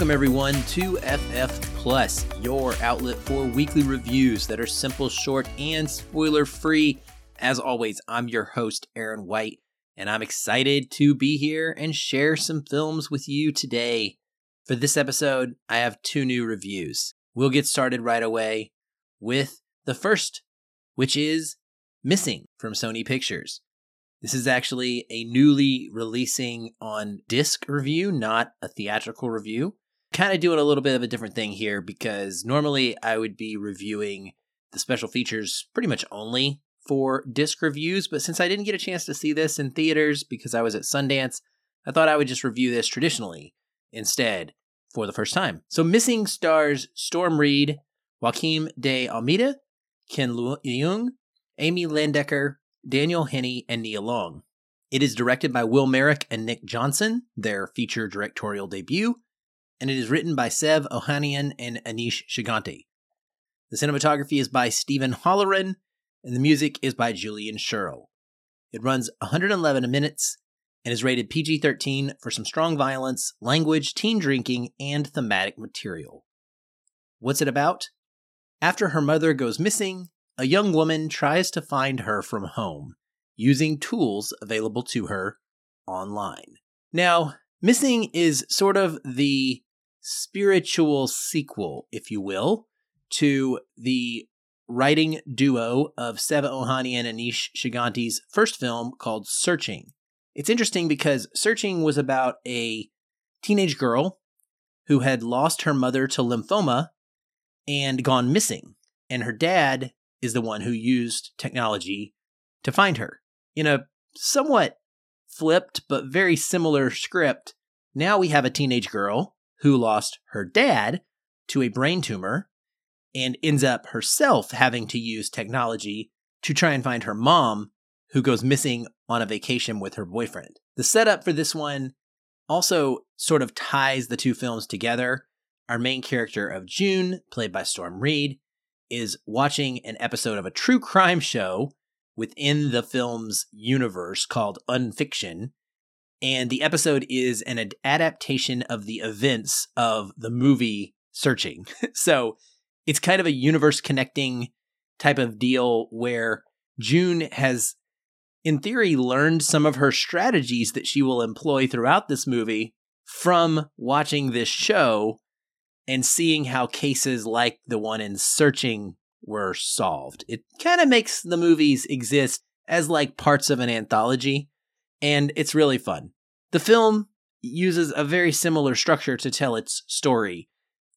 Welcome everyone to FF Plus, your outlet for weekly reviews that are simple, short, and spoiler free. As always, I'm your host, Aaron White, and I'm excited to be here and share some films with you today. For this episode, I have two new reviews. We'll get started right away with the first, which is Missing from Sony Pictures. This is actually a newly releasing on disc review, not a theatrical review. Kind of doing a little bit of a different thing here because normally I would be reviewing the special features pretty much only for disc reviews, but since I didn't get a chance to see this in theaters because I was at Sundance, I thought I would just review this traditionally instead for the first time. So, Missing stars Storm Reid, Joaquim de Almeida, Ken Leung, Amy Landecker, Daniel Henney, and Nia Long. It is directed by Will Merrick and Nick Johnson, their feature directorial debut, and it is written by Sev Ohanian and Aneesh Chaganty. The cinematography is by Stephen Halloran, and the music is by Julian Scherl. It runs 111 minutes and is rated PG 13 for some strong violence, language, teen drinking, and thematic material. What's it about? After her mother goes missing, a young woman tries to find her from home using tools available to her online. Now, Missing is sort of the spiritual sequel, if you will, to the writing duo of Seva Ohanian and Aneesh Chaganty's first film called Searching. It's interesting because Searching was about a teenage girl who had lost her mother to lymphoma and gone missing, and her dad is the one who used technology to find her. In a somewhat flipped but very similar script, now we have a teenage girl who lost her dad to a brain tumor and ends up herself having to use technology to try and find her mom, who goes missing on a vacation with her boyfriend. The setup for this one also sort of ties the two films together. Our main character of June, played by Storm Reid, is watching an episode of a true crime show within the film's universe called Unfiction. And the episode is an ad- adaptation of the events of the movie Searching. so it's kind of a universe connecting type of deal where June has, in theory, learned some of her strategies that she will employ throughout this movie from watching this show and seeing how cases like the one in Searching were solved. It kind of makes the movies exist as like parts of an anthology, and it's really fun. The film uses a very similar structure to tell its story.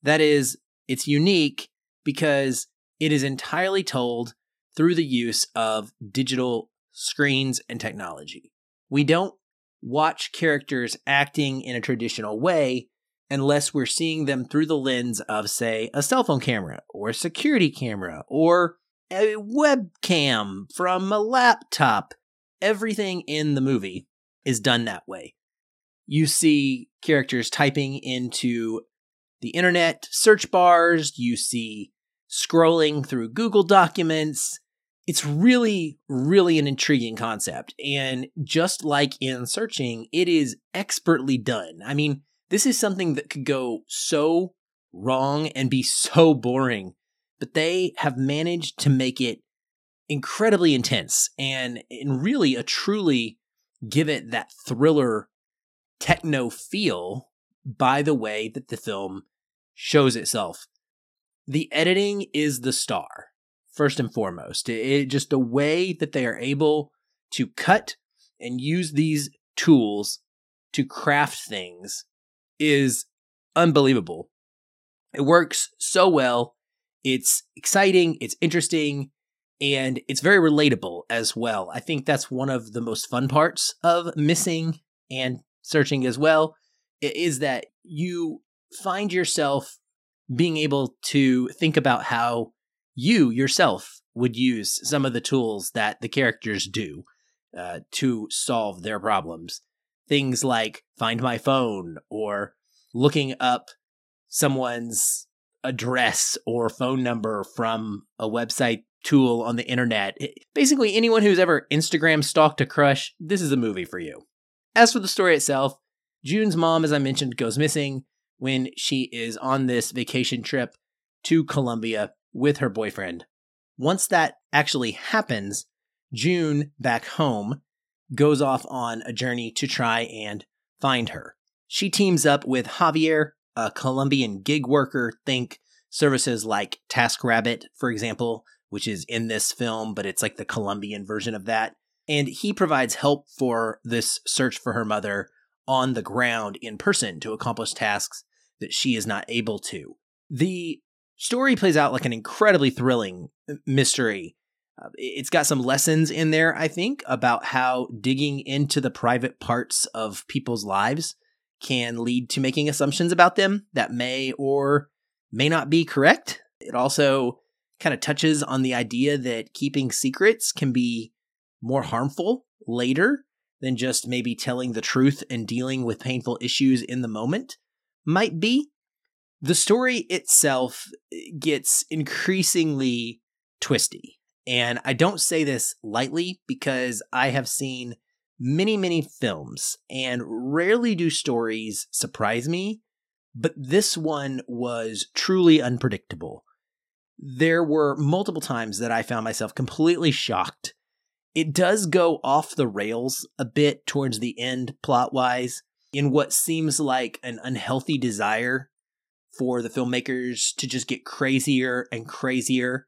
That is, it's unique because it is entirely told through the use of digital screens and technology. We don't watch characters acting in a traditional way unless we're seeing them through the lens of, say, a cell phone camera or a security camera or a webcam from a laptop. Everything in the movie is done that way. You see characters typing into the internet search bars, you see scrolling through Google documents. It's really, really an intriguing concept. And just like in searching, it is expertly done. I mean, this is something that could go so wrong and be so boring, but they have managed to make it incredibly intense and, and really a truly give it that thriller techno feel by the way that the film shows itself. The editing is the star, first and foremost. It, it, just the way that they are able to cut and use these tools to craft things is unbelievable. It works so well. It's exciting, it's interesting, and it's very relatable as well. I think that's one of the most fun parts of missing and searching as well is that you find yourself being able to think about how you yourself would use some of the tools that the characters do uh, to solve their problems things like find my phone or looking up someone's address or phone number from a website tool on the internet. Basically, anyone who's ever Instagram stalked a crush, this is a movie for you. As for the story itself, June's mom, as I mentioned, goes missing. when she is on this vacation trip to Colombia with her boyfriend. Once that actually happens, June back home goes off on a journey to try and find her. She teams up with Javier, a Colombian gig worker, think services like TaskRabbit, for example, which is in this film, but it's like the Colombian version of that. And he provides help for this search for her mother on the ground in person to accomplish tasks that she is not able to. The story plays out like an incredibly thrilling uh, mystery. Uh, it's got some lessons in there, I think, about how digging into the private parts of people's lives can lead to making assumptions about them that may or may not be correct. It also kind of touches on the idea that keeping secrets can be more harmful later than just maybe telling the truth and dealing with painful issues in the moment might be. The story itself eh, gets increasingly twisty. And I don't say this lightly because I have seen many, many films and rarely do stories surprise me, but this one was truly unpredictable. There were multiple times that I found myself completely shocked. It does go off the rails a bit towards the end, plot wise, in what seems like an unhealthy desire for the filmmakers to just get crazier and crazier.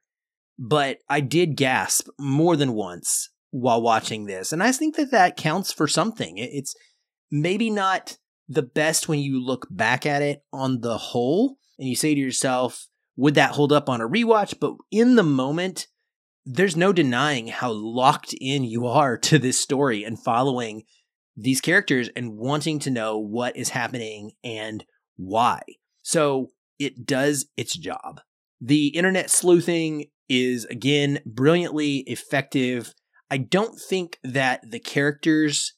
But I did gasp more than once while watching this. And I think that that counts for something. It's maybe not the best when you look back at it on the whole and you say to yourself, would that hold up on a rewatch? But in the moment, there's no denying how locked in you are to this story and following these characters and wanting to know what is happening and why. So it does its job. The internet sleuthing is again brilliantly effective. I don't think that the characters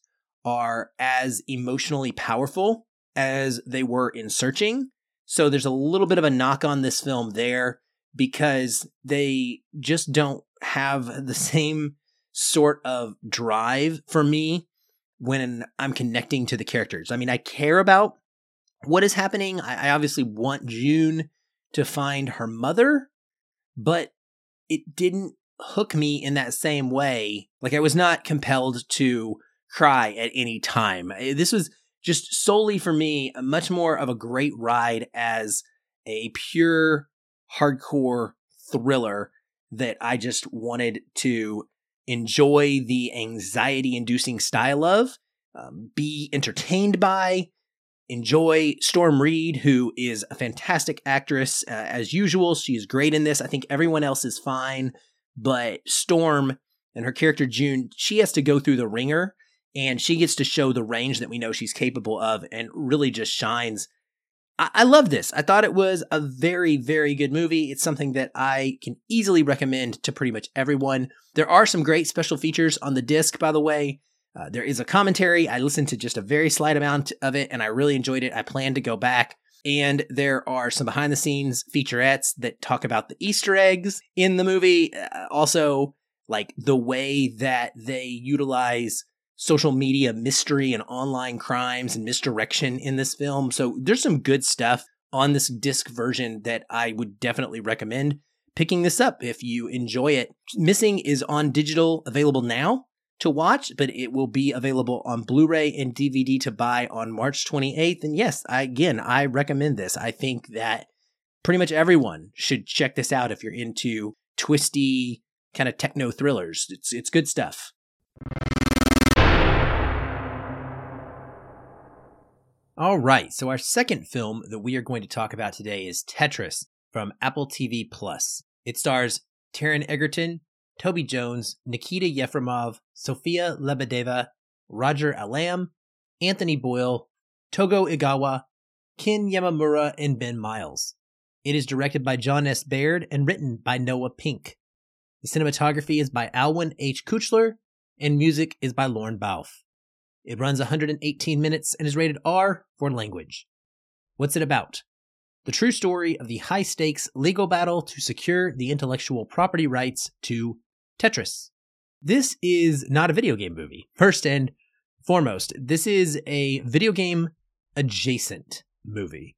are as emotionally powerful as they were in Searching. So there's a little bit of a knock on this film there because they just don't have the same sort of drive for me when I'm connecting to the characters. I mean, I care about what is happening. I, obviously want June to find her mother, but it didn't hook me in that same way. Like I was not compelled to cry at any time. Eh, this was just solely for me much more of a great ride as a pure hardcore thriller that I just wanted to enjoy the anxiety inducing style of, um, be entertained by, enjoy Storm Reid, who is a fantastic actress uh, as usual. She is great in this. I think everyone else is fine, but Storm and her character June, she has to go through the ringer and she gets to show the range that we know she's capable of and really just shines I, I love this. I thought it was a very, very good movie. It's something that I can easily recommend to pretty much everyone. There are some great special features on the disc, by the way. Uh, there is a commentary. I listened to just a very slight amount of it and I really enjoyed it. I plan to go back. And there are some behind the scenes featurettes that talk about the Easter eggs in the movie. Uh, also, like the way that they utilize social media mystery and online crimes and misdirection in this film. So there's some good stuff on this disc version that I would definitely recommend picking this up if you enjoy it. Missing is on digital available now to watch, but it will be available on Blu-ray and DVD to buy on March 28th. And yes, I, again, I recommend this. I think that pretty much everyone should check this out if you're into twisty kind of techno thrillers. It's it's good stuff. All right, so our second film that we are going to talk about today is Tetris from Apple TV Plus. It stars Taron Egerton, Toby Jones, Nikita Yefremov, Sofia Lebedeva, Roger Allam, Anthony Boyle, Togo Igawa, Ken Yamamura, and Ben Miles. It is directed by John S. Baird and written by Noah Pink. The cinematography is by Alwyn H. Kuchler, and music is by Lorne Balfe. It runs 118 minutes and is rated R for language. What's it about? The true story of the high stakes legal battle to secure the intellectual property rights to Tetris. This is not a video game movie. First and foremost, this is a video game adjacent movie.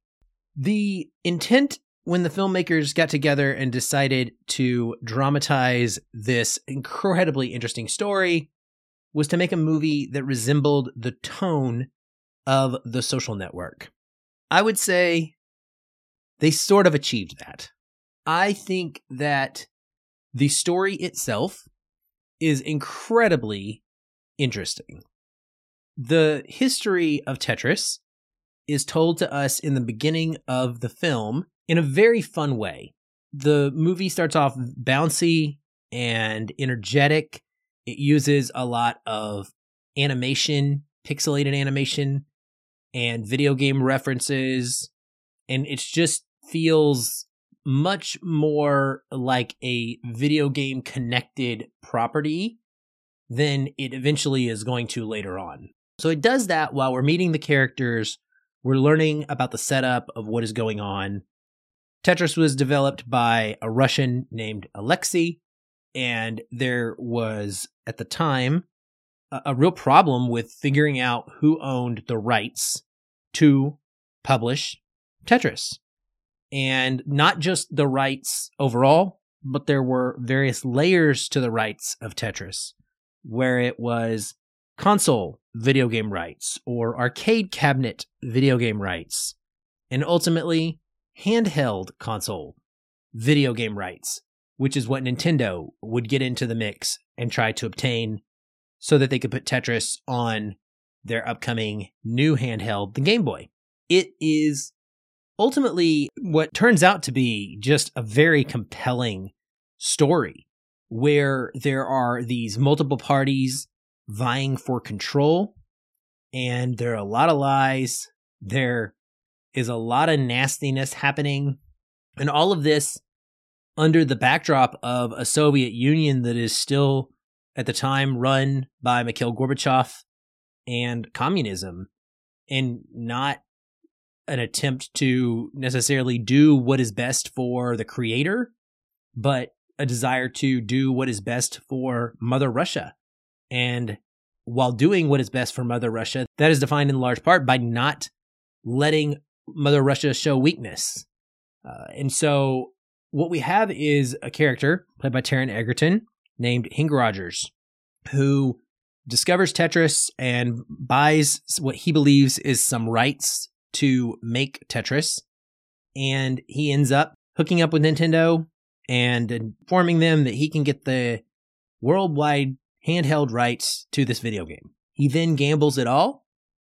The intent when the filmmakers got together and decided to dramatize this incredibly interesting story was to make a movie that resembled the tone of the social network. I would say they sort of achieved that. I think that the story itself is incredibly interesting. The history of Tetris is told to us in the beginning of the film in a very fun way. The movie starts off bouncy and energetic. It uses a lot of animation, pixelated animation, and video game references. And it just feels much more like a video game connected property than it eventually is going to later on. So it does that while we're meeting the characters, we're learning about the setup of what is going on. Tetris was developed by a Russian named Alexei, and there was at the time a, a real problem with figuring out who owned the rights to publish Tetris. And not just the rights overall, but there were various layers to the rights of Tetris, where it was console video game rights or arcade cabinet video game rights, and ultimately handheld console video game rights, which is what Nintendo would get into the mix and try to obtain so that they could put Tetris on their upcoming new handheld, the Game Boy. It is ultimately what turns out to be just a very compelling story where there are these multiple parties vying for control and there are a lot of lies there is a lot of nastiness happening and all of this under the backdrop of a Soviet Union that is still at the time run by Mikhail Gorbachev and communism and not an attempt to necessarily do what is best for the creator, but a desire to do what is best for Mother Russia. And while doing what is best for Mother Russia, that is defined in large part by not letting Mother Russia show weakness. Uh, and so what we have is a character played by Taron Egerton named Henk Rogers, who discovers Tetris and buys what he believes is some rights to make Tetris. And he ends up hooking up with Nintendo and informing them that he can get the worldwide handheld rights to this video game. He then gambles it all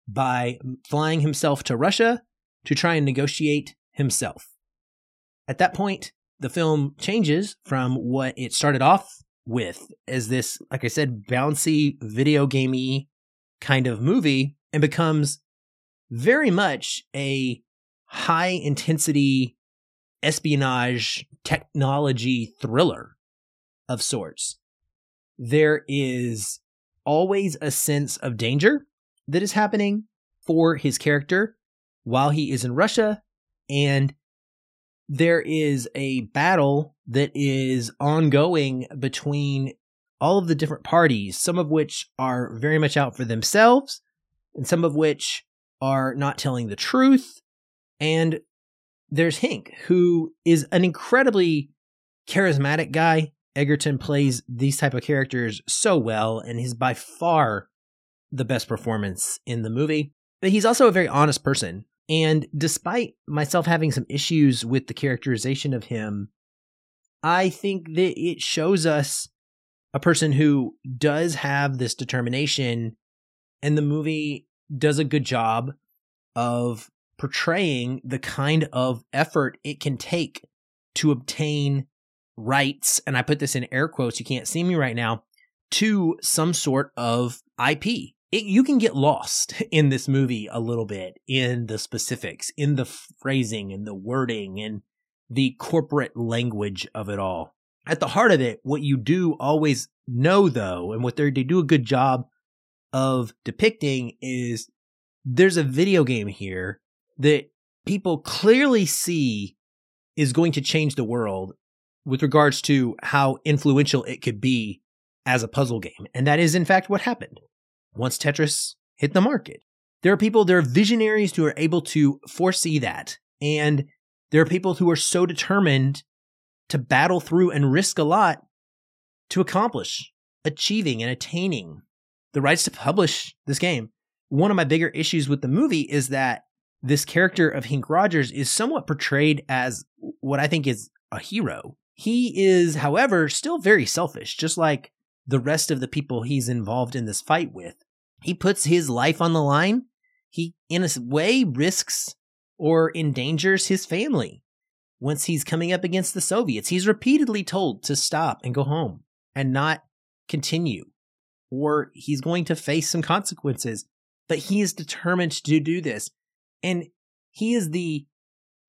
by flying himself to Russia to try and negotiate himself. At that point, the film changes from what it started off with as this, like I said, bouncy video gamey kind of movie and becomes very much a high intensity espionage technology thriller of sorts. There is always a sense of danger that is happening for his character while he is in Russia, and there is a battle that is ongoing between all of the different parties, some of which are very much out for themselves, and some of which are not telling the truth. And there's Henk, who is an incredibly charismatic guy. Egerton plays these type of characters so well, and he's by far the best performance in the movie. But he's also a very honest person. And despite myself having some issues with the characterization of him, I think that it shows us a person who does have this determination, and the movie does a good job of portraying the kind of effort it can take to obtain rights, and I put this in air quotes, you can't see me right now, to some sort of IP. It, you can get lost in this movie a little bit in the specifics, in the phrasing and the wording and the corporate language of it all. At the heart of it, what you do always know though, and what they do a good job of depicting is there's a video game here that people clearly see is going to change the world with regards to how influential it could be as a puzzle game. And that is, in fact, what happened once Tetris hit the market. There are people, there are visionaries who are able to foresee that And there are people who are so determined to battle through and risk a lot to accomplish achieving and attaining the rights to publish this game. One of my bigger issues with the movie is that this character of Henk Rogers is somewhat portrayed as what I think is a hero. He is, however, still very selfish, just like the rest of the people he's involved in this fight with. He puts his life on the line. He, in a way, risks or endangers his family once he's coming up against the Soviets. He's repeatedly told to stop and go home and not continue, or he's going to face some consequences. But he is determined to do this. And he is the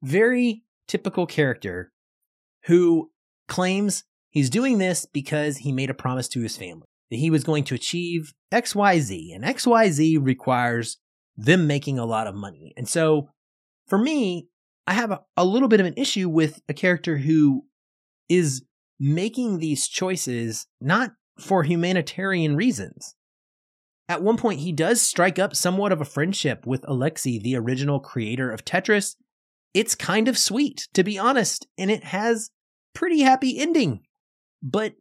very typical character who claims he's doing this because he made a promise to his family that he was going to achieve XYZ, and XYZ requires them making a lot of money. And so for me, I have a, a little bit of an issue with a character who is making these choices not for humanitarian reasons. At one point, he does strike up somewhat of a friendship with Alexei, the original creator of Tetris. It's kind of sweet, to be honest, and it has pretty happy ending. But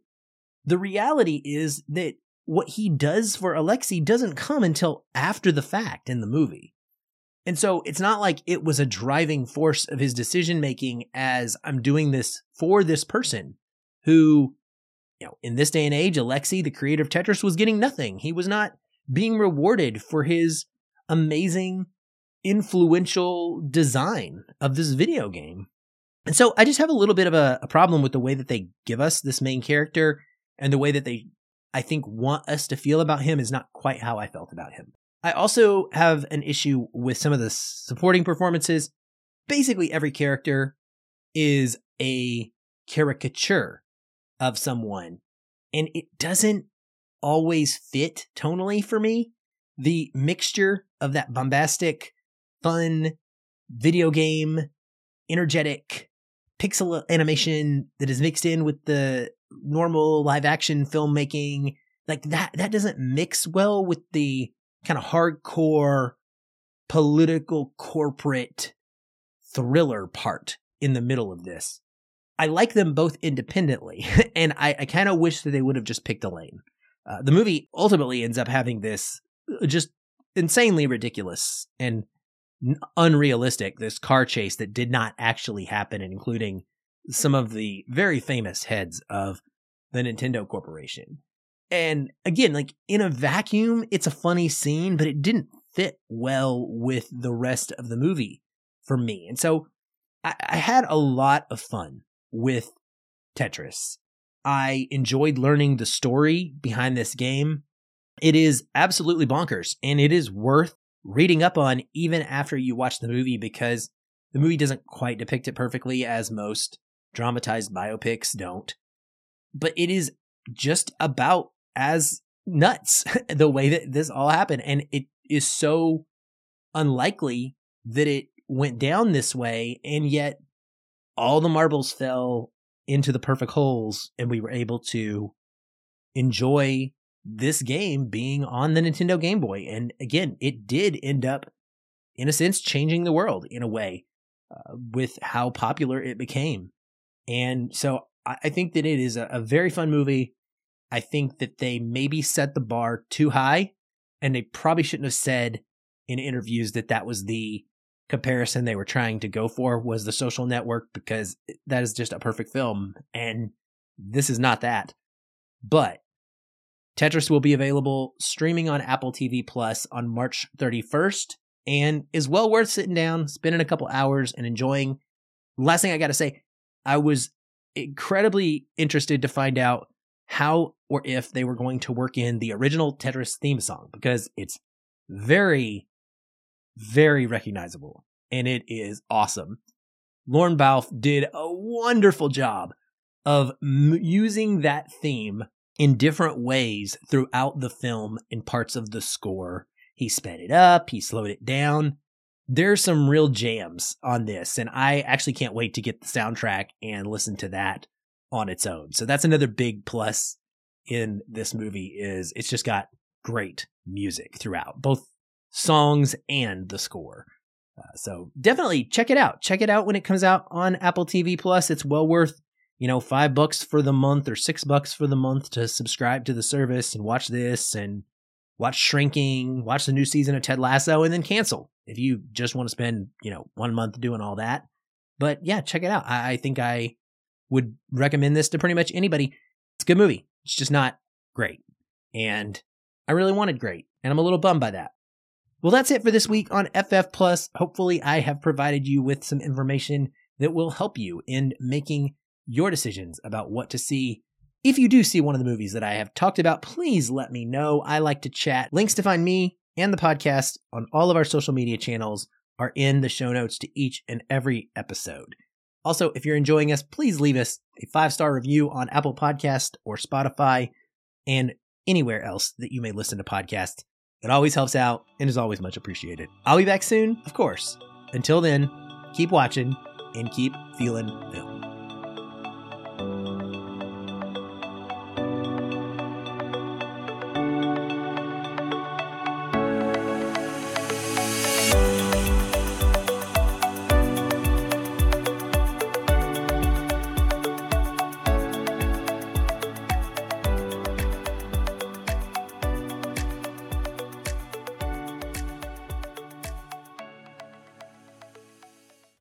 the reality is that what he does for Alexei doesn't come until after the fact in the movie. And so it's not like it was a driving force of his decision making as I'm doing this for this person who, you know, in this day and age, Alexei, the creator of Tetris, was getting nothing. He was not being rewarded for his amazing, influential design of this video game. And so I just have a little bit of a, a, problem with the way that they give us this main character and the way that they, I think, want us to feel about him is not quite how I felt about him. I also have an issue with some of the supporting performances. Basically, every character is a caricature of someone, and it doesn't always fit tonally for me. The mixture of that bombastic, fun, video game, energetic, pixel animation that is mixed in with the normal live action filmmaking, like that, that doesn't mix well with the kind of hardcore political corporate thriller part in the middle of this. I like them both independently, and I, I kind of wish that they would have just picked a lane. Uh, the movie ultimately ends up having this uh, just insanely ridiculous and unrealistic this car chase that did not actually happen, including some of the very famous heads of the Nintendo Corporation. And again, like in a vacuum, it's a funny scene, but it didn't fit well with the rest of the movie for me. And so I, I had a lot of fun with Tetris. I enjoyed learning the story behind this game. It is absolutely bonkers and it is worth reading up on even after you watch the movie because the movie doesn't quite depict it perfectly as most dramatized biopics don't. But it is just about as nuts the way that this all happened. And it is so unlikely that it went down this way. And yet all the marbles fell into the perfect holes and we were able to enjoy this game being on the Nintendo Game Boy. And again, it did end up, in a sense, changing the world in a way uh, with how popular it became. And so I, I think that it is a, a very fun movie. I think that they maybe set the bar too high, and they probably shouldn't have said in interviews that that was the comparison they were trying to go for was the social network because that is just a perfect film and this is not that but tetris will be available streaming on apple tv plus on march 31st and is well worth sitting down spending a couple hours and enjoying last thing i gotta say i was incredibly interested to find out how or if they were going to work in the original Tetris theme song because it's very, very recognizable and it is awesome. Lorne Balfe did a wonderful job of m- using that theme in different ways throughout the film in parts of the score. He sped it up, he slowed it down. There's some real jams on this, and I actually can't wait to get the soundtrack and listen to that on its own. So that's another big plus in this movie is it's just got great music throughout, both songs and the score. Uh, so definitely check it out. Check it out when it comes out on Apple TV Plus. It's well worth, you know, five bucks for the month or six bucks for the month to subscribe to the service and watch this and watch Shrinking, watch the new season of Ted Lasso, and then cancel if you just want to spend, you know, one month doing all that. But yeah, check it out. I, I think I would recommend this to pretty much anybody. It's a good movie. It's just not great. And I really wanted great. And I'm a little bummed by that. Well, that's it for this week on FF Plus. Hopefully, I have provided you with some information that will help you in making your decisions about what to see. If you do see one of the movies that I have talked about, please let me know. I like to chat. Links to find me and the podcast on all of our social media channels are in the show notes to each and every episode. Also, if you're enjoying us, please leave us a five star review on Apple Podcast or Spotify and anywhere else that you may listen to podcasts. It always helps out and is always much appreciated. I'll be back soon, of course. Until then, keep watching and keep feeling film.